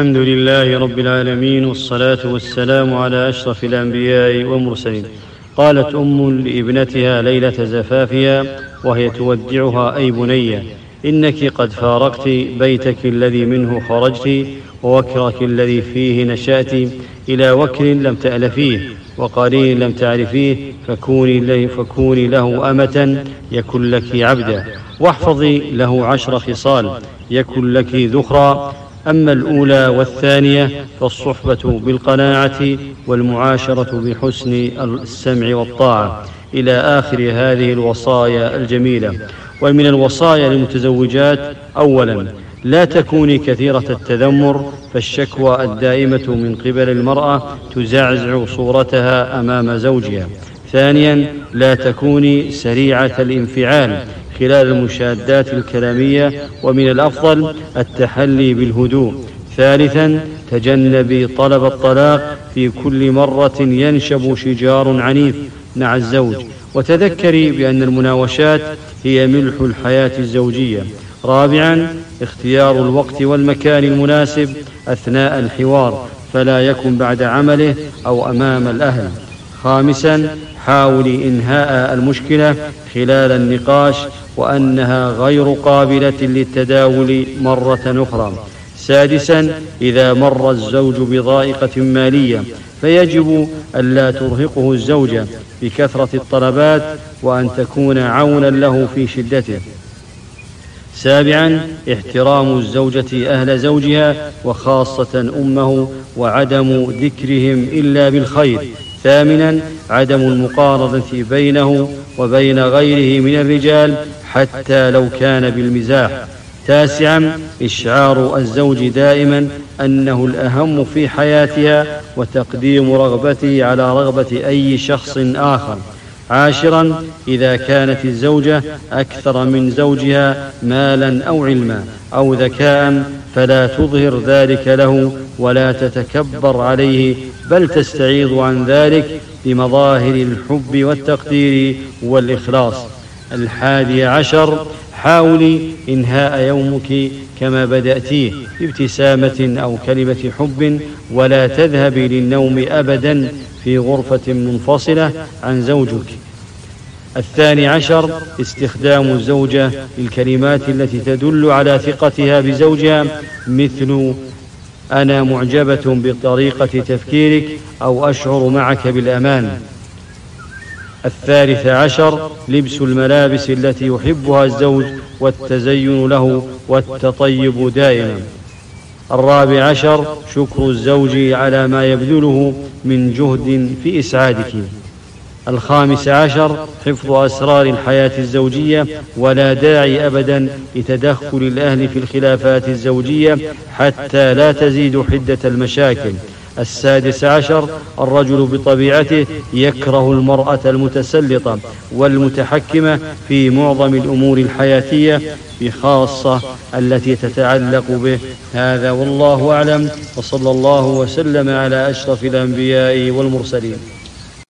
الحمد لله رب العالمين والصلاة والسلام على أشرف الأنبياء والمرسلين. قالت أم لابنتها ليلة زفافها وهي تودعها أي بني إنك قد فارقت بيتك الذي منه خرجت ووكرك الذي فيه نشأت إلى وكر لم تألفيه وقرين لم تعرفيه فكوني له, فكوني له أمة يكن لك عبدا واحفظي له عشر خصال يكن لك ذخرا أما الأولى والثانية فالصحبة بالقناعة والمعاشرة بحسن السمع والطاعة إلى آخر هذه الوصايا الجميلة. ومن الوصايا للمتزوجات أولا لا تكوني كثيرة التذمر فالشكوى الدائمة من قبل المرأة تزعزع صورتها أمام زوجها. ثانيا لا تكوني سريعة الانفعال خلال المشادات الكلامية ومن الأفضل التحلي بالهدوء. ثالثا تجنبي طلب الطلاق في كل مرة ينشب شجار عنيف مع الزوج. وتذكري بأن المناوشات هي ملح الحياة الزوجية. رابعا اختيار الوقت والمكان المناسب أثناء الحوار فلا يكن بعد عمله أو أمام الأهل. خامسا حاولي إنهاء المشكلة خلال النقاش وأنها غير قابلة للتداول مرة أخرى. سادسا إذا مر الزوج بضائقة مالية فيجب ألا ترهقه الزوجة بكثرة الطلبات وأن تكون عونا له في شدته. سابعا احترام الزوجة أهل زوجها وخاصة أمه وعدم ذكرهم إلا بالخير. ثامنا عدم المقارنة بينه وبين غيره من الرجال حتى لو كان بالمزاح. تاسعا إشعار الزوج دائما أنه الأهم في حياتها وتقديم رغبته على رغبة أي شخص آخر. عاشرا إذا كانت الزوجة أكثر من زوجها مالا أو علما أو ذكاء فلا تظهر ذلك له ولا تتكبر عليه بل تستعيض عن ذلك بمظاهر الحب والتقدير والإخلاص. الحادي عشر حاولي إنهاء يومك كما بدأتيه بابتسامة أو كلمة حب ولا تذهبي للنوم أبدا في غرفة منفصلة عن زوجك. الثاني عشر استخدام الزوجة للكلمات التي تدل على ثقتها بزوجها مثل أنا معجبة بطريقة تفكيرك أو أشعر معك بالأمان. الثالث عشر لبس الملابس التي يحبها الزوج والتزين له والتطيب دائما. الرابع عشر شكر الزوج على ما يبذله من جهد في إسعادك. الخامس عشر حفظ أسرار الحياة الزوجية ولا داعي أبدا لتدخل الأهل في الخلافات الزوجية حتى لا تزيد حدة المشاكل. السادس عشر الرجل بطبيعته يكره المرأة المتسلطة والمتحكمة في معظم الأمور الحياتية بخاصة التي تتعلق به. هذا والله أعلم وصلى الله وسلم على أشرف الأنبياء والمرسلين.